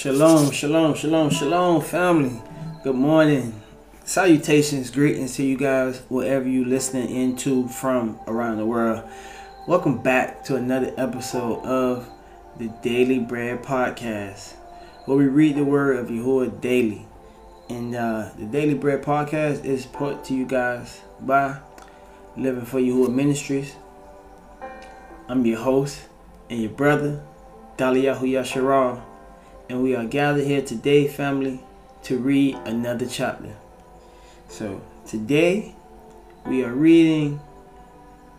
Shalom, shalom, shalom, shalom, family. Good morning. Salutations, greetings to you guys, wherever you listening into from around the world. Welcome back to another episode of the Daily Bread Podcast, where we read the word of Yahuwah daily. And uh, the Daily Bread Podcast is put to you guys by Living for Yahuah Ministries. I'm your host and your brother, Dalayahu Yasharal and we are gathered here today, family, to read another chapter. So today we are reading,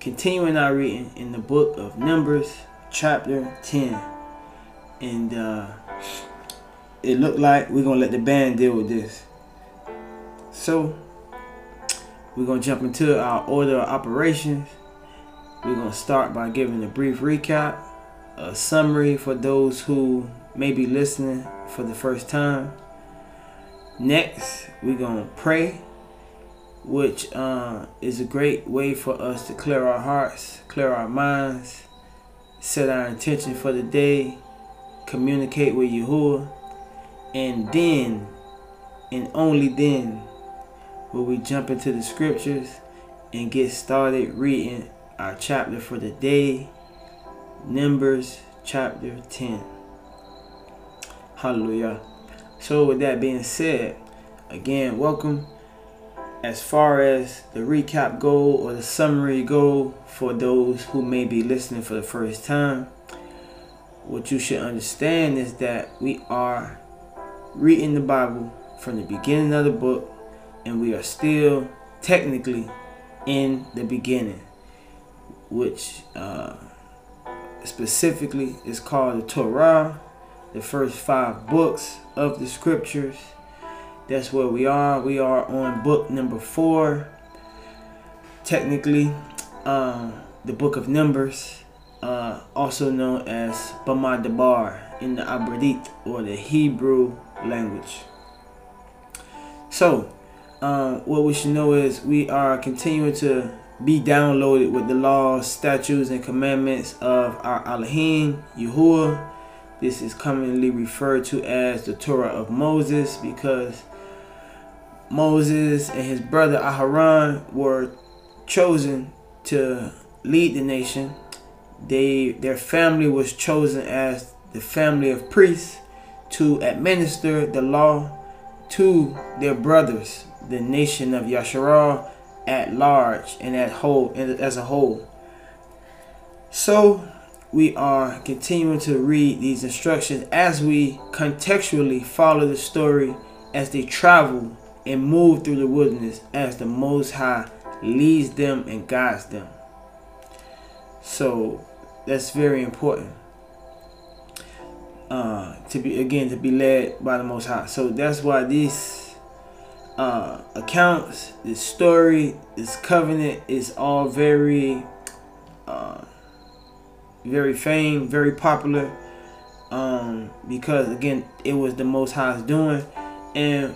continuing our reading in the book of Numbers, chapter 10. And uh, it looked like we're going to let the band deal with this. So we're going to jump into our order of operations. We're going to start by giving a brief recap, a summary for those who may be listening for the first time. Next, we're going to pray, which uh, is a great way for us to clear our hearts, clear our minds, set our intention for the day, communicate with Yahuwah, and then, and only then, will we jump into the scriptures and get started reading our chapter for the day, Numbers chapter 10. Hallelujah. So, with that being said, again, welcome. As far as the recap go or the summary go for those who may be listening for the first time, what you should understand is that we are reading the Bible from the beginning of the book, and we are still technically in the beginning, which uh, specifically is called the Torah the first five books of the scriptures. That's where we are. We are on book number four. Technically, um, the book of Numbers, uh, also known as B'madabar in the Abradit or the Hebrew language. So, um, what we should know is we are continuing to be downloaded with the laws, statutes, and commandments of our Elohim, Yahuwah, this is commonly referred to as the Torah of Moses because Moses and his brother Aharon were chosen to lead the nation. They their family was chosen as the family of priests to administer the law to their brothers, the nation of Yasharal at large and at whole as a whole. So we are continuing to read these instructions as we contextually follow the story as they travel and move through the wilderness as the Most High leads them and guides them. So that's very important. Uh, to be again to be led by the Most High. So that's why these uh, accounts, this story, this covenant is all very uh, very famed, very popular. Um, because again, it was the Most High's doing, and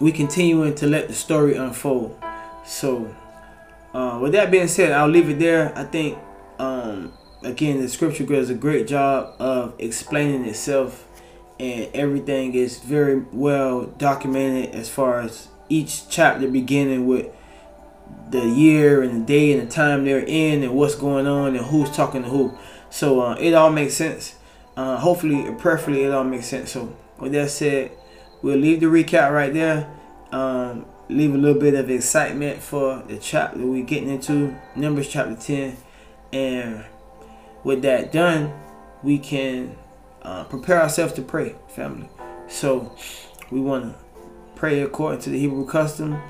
we continuing to let the story unfold. So, uh, with that being said, I'll leave it there. I think, um, again, the scripture does a great job of explaining itself, and everything is very well documented as far as each chapter beginning with the year and the day and the time they're in and what's going on and who's talking to who. So uh, it all makes sense. Uh, hopefully, preferably, it all makes sense. So with that said, we'll leave the recap right there. Um, leave a little bit of excitement for the chapter we're getting into, Numbers chapter 10. And with that done, we can uh, prepare ourselves to pray, family. So we want to pray according to the Hebrew custom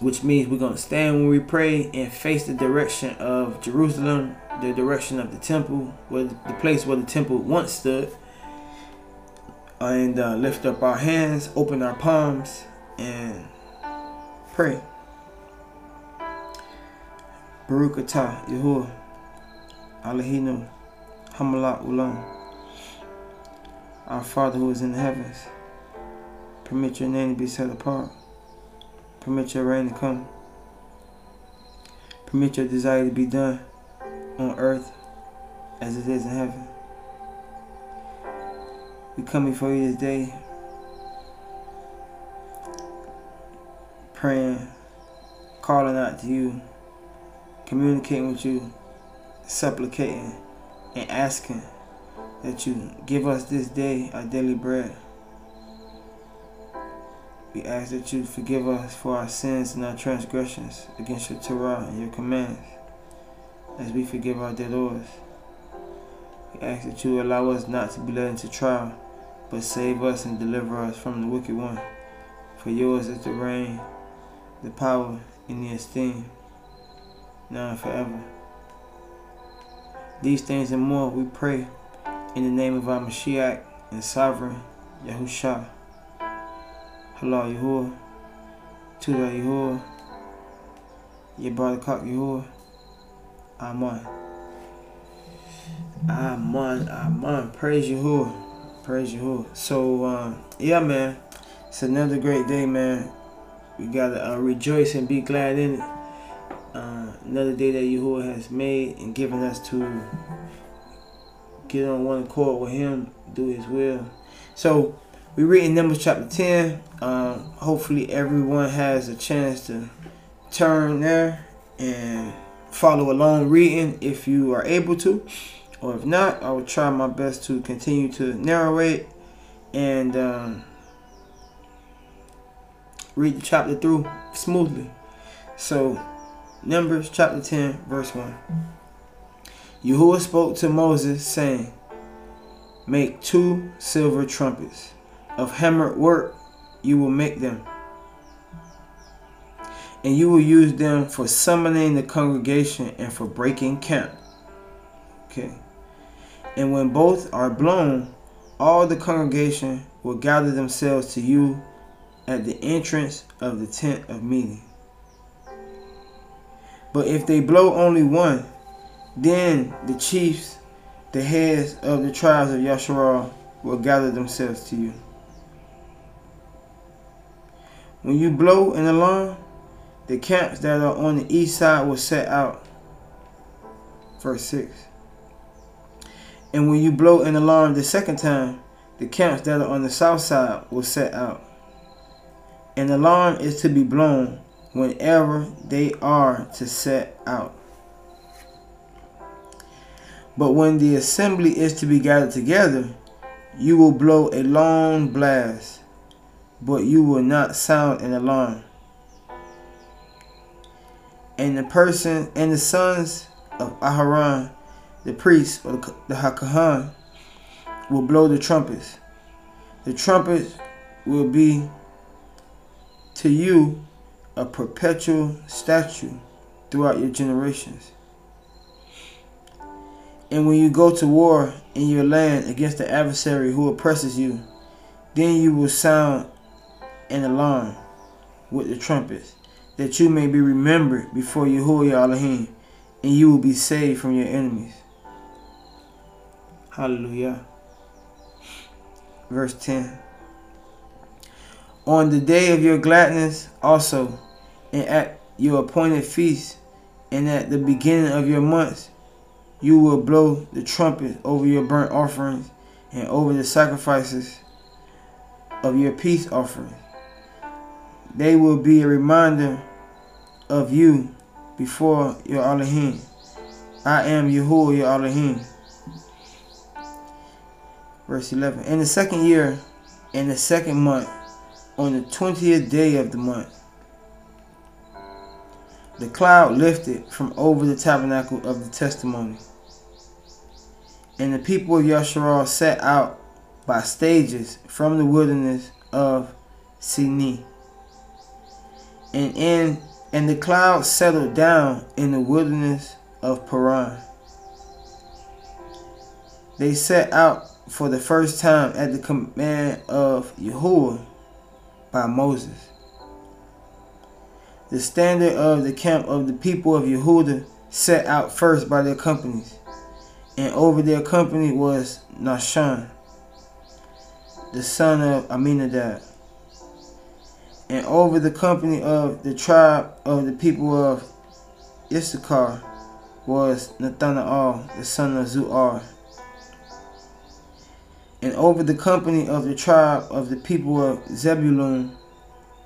which means we're going to stand when we pray and face the direction of Jerusalem, the direction of the temple, where the place where the temple once stood, and uh, lift up our hands, open our palms, and pray. Baruch atah Yahuwah Eloheinu Hamalat Ulam. Our Father who is in the heavens, permit your name to be set apart Permit your reign to come. Permit your desire to be done on earth as it is in heaven. We come before you this day praying, calling out to you, communicating with you, supplicating, and asking that you give us this day our daily bread. We ask that you forgive us for our sins and our transgressions against your Torah and your commands, as we forgive our debtors. We ask that you allow us not to be led into trial, but save us and deliver us from the wicked one. For yours is the reign, the power, and the esteem, now and forever. These things and more we pray in the name of our Mashiach and Sovereign Yahusha. Halal Yahuwah, Tuda Yahuwah, Yebarakak Yahuwah, Amen. Amen, Amen. Praise Yahuwah. Praise Yahuwah. So, uh, yeah, man. It's another great day, man. We gotta uh, rejoice and be glad in it. Uh, another day that Yahuwah has made and given us to get on one accord with Him, do His will. So, we read in Numbers chapter 10. Um, hopefully, everyone has a chance to turn there and follow along reading if you are able to. Or if not, I will try my best to continue to narrate and um, read the chapter through smoothly. So, Numbers chapter 10, verse 1. Yahuwah spoke to Moses, saying, Make two silver trumpets of hammered work you will make them. And you will use them for summoning the congregation and for breaking camp. Okay. And when both are blown, all the congregation will gather themselves to you at the entrance of the tent of meeting. But if they blow only one, then the chiefs, the heads of the tribes of Yasharal, will gather themselves to you. When you blow an alarm, the camps that are on the east side will set out. Verse 6. And when you blow an alarm the second time, the camps that are on the south side will set out. An alarm is to be blown whenever they are to set out. But when the assembly is to be gathered together, you will blow a long blast but you will not sound an alarm. And the person and the sons of Aharon, the priest or the Hakahan, will blow the trumpets. The trumpets will be to you a perpetual statue throughout your generations. And when you go to war in your land against the adversary who oppresses you, then you will sound an alarm with the trumpets, that you may be remembered before Yahuwah Elohim, and you will be saved from your enemies. Hallelujah. Verse 10. On the day of your gladness also, and at your appointed feast, and at the beginning of your months, you will blow the trumpet over your burnt offerings and over the sacrifices of your peace offerings they will be a reminder of you before your Elohim. I am Yahuwah your Elohim. Verse 11. In the second year, in the second month, on the 20th day of the month, the cloud lifted from over the tabernacle of the testimony. And the people of Yasharal set out by stages from the wilderness of Sinai and in and the clouds settled down in the wilderness of Paran. They set out for the first time at the command of Yahuwah by Moses. The standard of the camp of the people of Yehuda set out first by their companies, and over their company was Nahshon, the son of Aminadab and over the company of the tribe of the people of Issachar was Nathanael, the son of Zuar. And over the company of the tribe of the people of Zebulun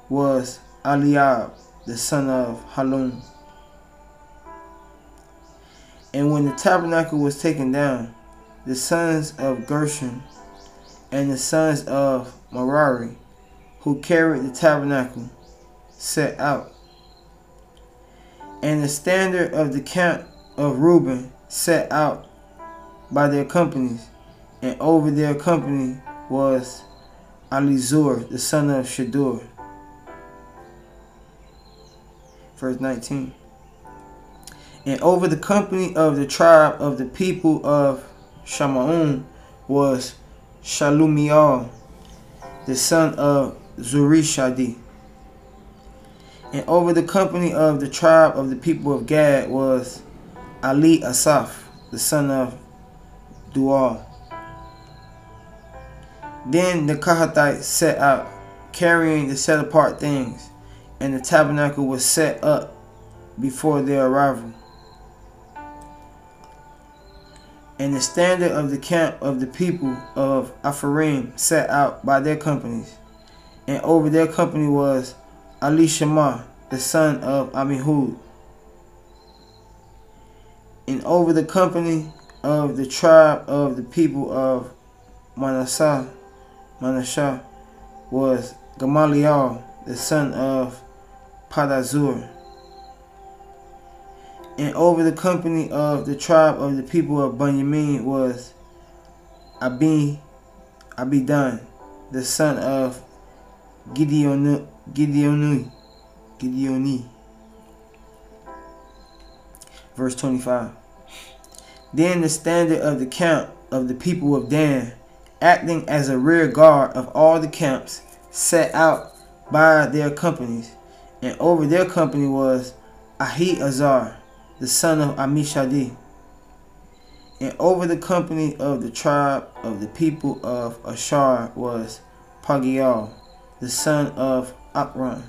was Eliab, the son of Halum. And when the tabernacle was taken down, the sons of Gershon and the sons of Merari, who carried the tabernacle, set out. And the standard of the camp of Reuben set out by their companies, and over their company was Alizur, the son of Shadur. Verse 19. And over the company of the tribe of the people of Shamaun was Shalumiel, the son of Zurishadi. And over the company of the tribe of the people of Gad was Ali Asaph, the son of Dual. Then the Kohathites set out, carrying the set apart things, and the tabernacle was set up before their arrival. And the standard of the camp of the people of Apharim set out by their companies, and over their company was Ali Elishama, the son of Amihud. And over the company of the tribe of the people of Manasseh, Manasseh was Gamaliel, the son of Padazur. And over the company of the tribe of the people of Benjamin was Abi, Abidan, the son of Gideon, Gideoni, Gideoni. Verse 25. Then the standard of the camp of the people of Dan, acting as a rear guard of all the camps, set out by their companies, and over their company was Ahiazar, the son of Amishadi. And over the company of the tribe of the people of Ashar was Pagiel, the son of Akron.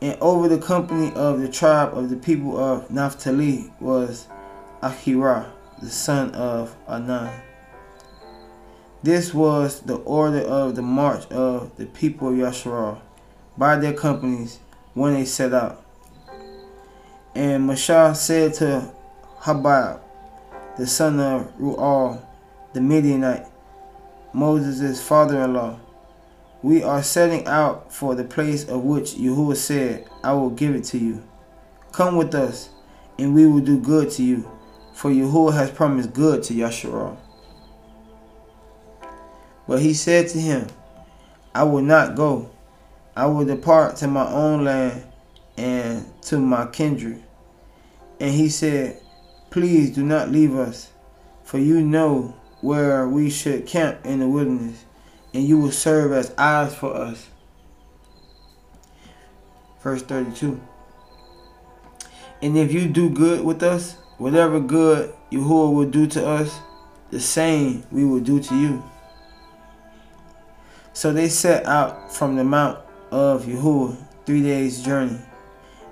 And over the company of the tribe of the people of Naphtali was Ahira, the son of Anan. This was the order of the march of the people of Yasharal by their companies when they set out. And Mashah said to Habab, the son of Ru'al, the Midianite, Moses' father-in-law, we are setting out for the place of which Yahuwah said, I will give it to you. Come with us, and we will do good to you for Yahuwah has promised good to Yasharal. But he said to him, I will not go. I will depart to my own land and to my kindred. And he said, Please do not leave us, for you know where we should camp in the wilderness, and you will serve as eyes for us. Verse 32. And if you do good with us, Whatever good Yahuwah will do to us, the same we will do to you. So they set out from the mount of Yahuwah three days' journey,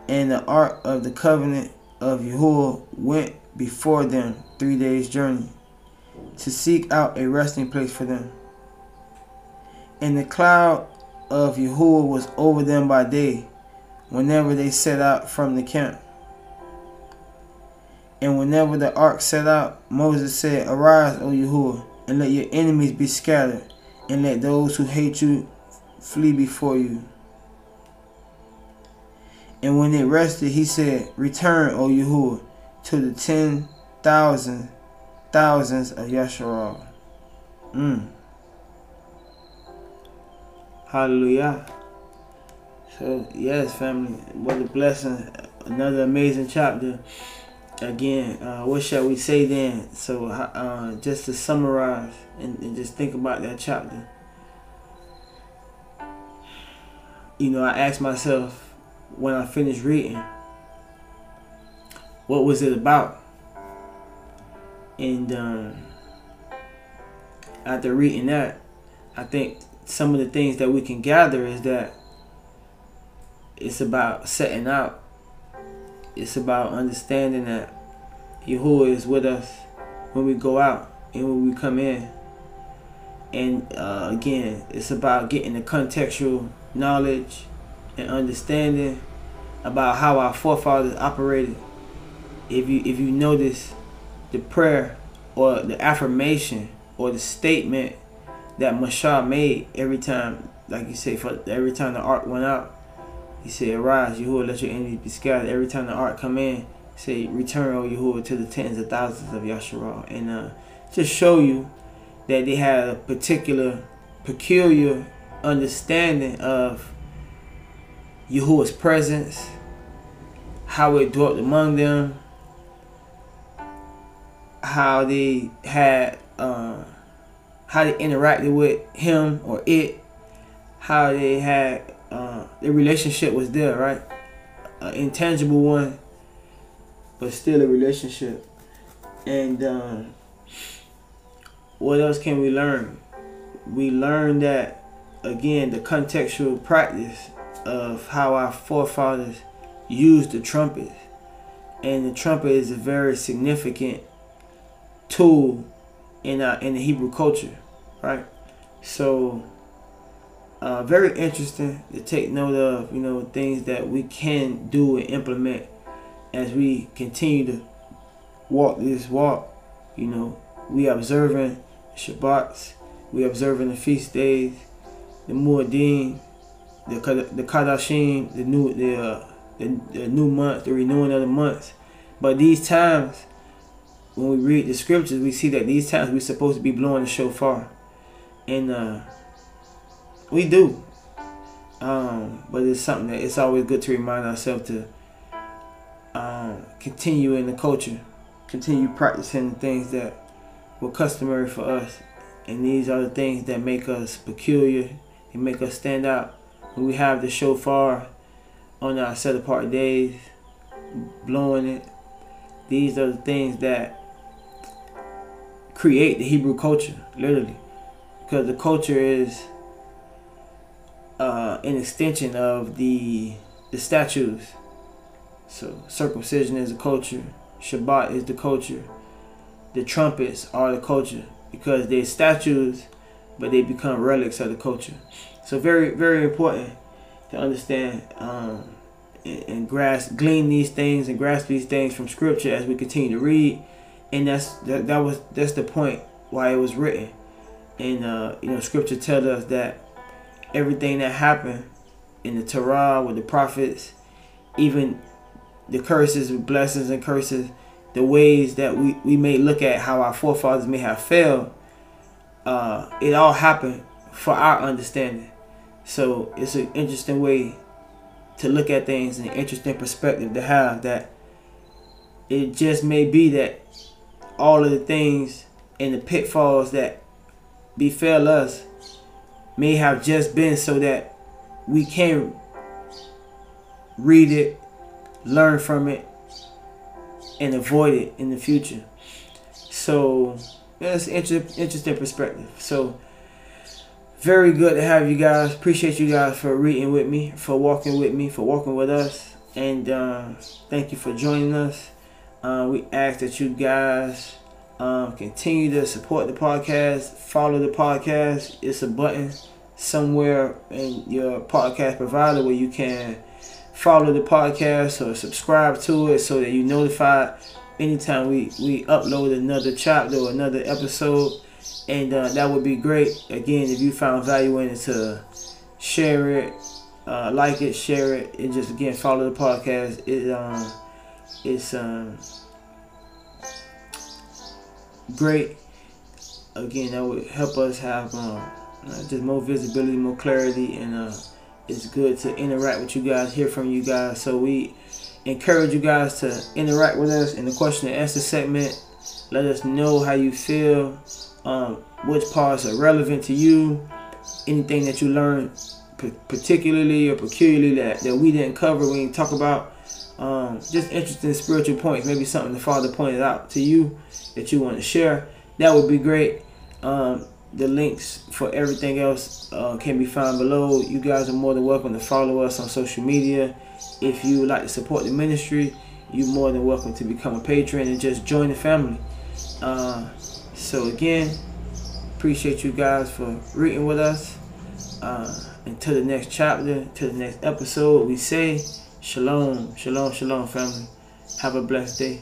and the ark of the covenant of Yahuwah went before them three days' journey to seek out a resting place for them. And the cloud of Yahuwah was over them by day, whenever they set out from the camp. And whenever the ark set out, Moses said, Arise, O Yahuwah, and let your enemies be scattered, and let those who hate you flee before you. And when it rested, he said, Return, O Yahuwah, to the ten thousand thousands of Yasharal. Mm. Hallelujah. So, yes, family, what a blessing. Another amazing chapter again, uh, what shall we say then? So, uh, just to summarize and, and, just think about that chapter. You know, I asked myself when I finished reading, what was it about? And um, after reading that, I think some of the things that we can gather is that it's about setting out it's about understanding that Yahuwah is with us when we go out and when we come in. And uh, again, it's about getting the contextual knowledge and understanding about how our forefathers operated. If you if you notice the prayer or the affirmation or the statement that Mashah made every time, like you say, for every time the ark went out, he said, "Arise, Yahuwah, let your enemies be scattered." Every time the ark come in, say, "Return, O Yahuwah, to the tens of thousands of Yasharah," and uh, just show you that they had a particular, peculiar understanding of Yahuwah's presence, how it dwelt among them, how they had, uh, how they interacted with him or it, how they had, uh, their relationship was there, right? An intangible one, but still a relationship. And um, what else can we learn? We learn that, again, the contextual practice of how our forefathers used the trumpet. And the trumpet is a very significant tool in uh, in the Hebrew culture, right? So, uh, very interesting to take note of, you know, things that we can do and implement as we continue to walk this walk. You know, we observing Shabbats, we observing the feast days, the Muad'Dim, the the Kadashim, the new the, uh, the the new month, the renewing of the months. But these times, when we read the scriptures, we see that these times we're supposed to be blowing the shofar, and uh, we do. Um, but it's something that it's always good to remind ourselves to um, continue in the culture, continue practicing the things that were customary for us, and these are the things that make us peculiar. They make us stand out when we have the shofar on our set apart days, blowing it. These are the things that create the Hebrew culture, literally, because the culture is uh, an extension of the the statues. So circumcision is the culture, Shabbat is the culture, the trumpets are the culture because they're statues, but they become relics of the culture. So very, very important to understand um, and, and grasp, glean these things and grasp these things from Scripture as we continue to read. And that's that, that was that's the point why it was written. And uh, you know, Scripture tells us that everything that happened in the Torah with the prophets, even the curses, blessings and curses, the ways that we, we may look at how our forefathers may have failed, uh, it all happened for our understanding. So it's an interesting way to look at things, an interesting perspective to have that it just may be that all of the things and the pitfalls that befell us may have just been so that we can read it, learn from it, and avoid it in the future. So that's inter- interesting perspective. So very good to have you guys. Appreciate you guys for reading with me, for walking with me, for walking with us, and uh, thank you for joining us. Uh, we ask that you guys um, continue to support the podcast, follow the podcast. It's a button somewhere in your podcast provider where you can follow the podcast or subscribe to it so that you notified anytime we, we upload another chapter or another episode. And uh, that would be great. Again, if you found value in it, to share it, uh, like it, share it, and just again follow the podcast. It um, it's um, great. Again, that would help us have um, just more visibility, more clarity, and uh, it's good to interact with you guys, hear from you guys. So we encourage you guys to interact with us in the question and answer segment. Let us know how you feel, um, which parts are relevant to you, anything that you learned particularly or peculiarly that, that we didn't cover, we didn't talk about. Um, just interesting spiritual points, maybe something the Father pointed out to you that you want to share. That would be great. Um, the links for everything else uh, can be found below. You guys are more than welcome to follow us on social media. If you would like to support the ministry, you're more than welcome to become a patron and just join the family. Uh, so again, appreciate you guys for reading with us. Uh, until the next chapter, to the next episode, we say shalom, shalom, shalom, family. Have a blessed day.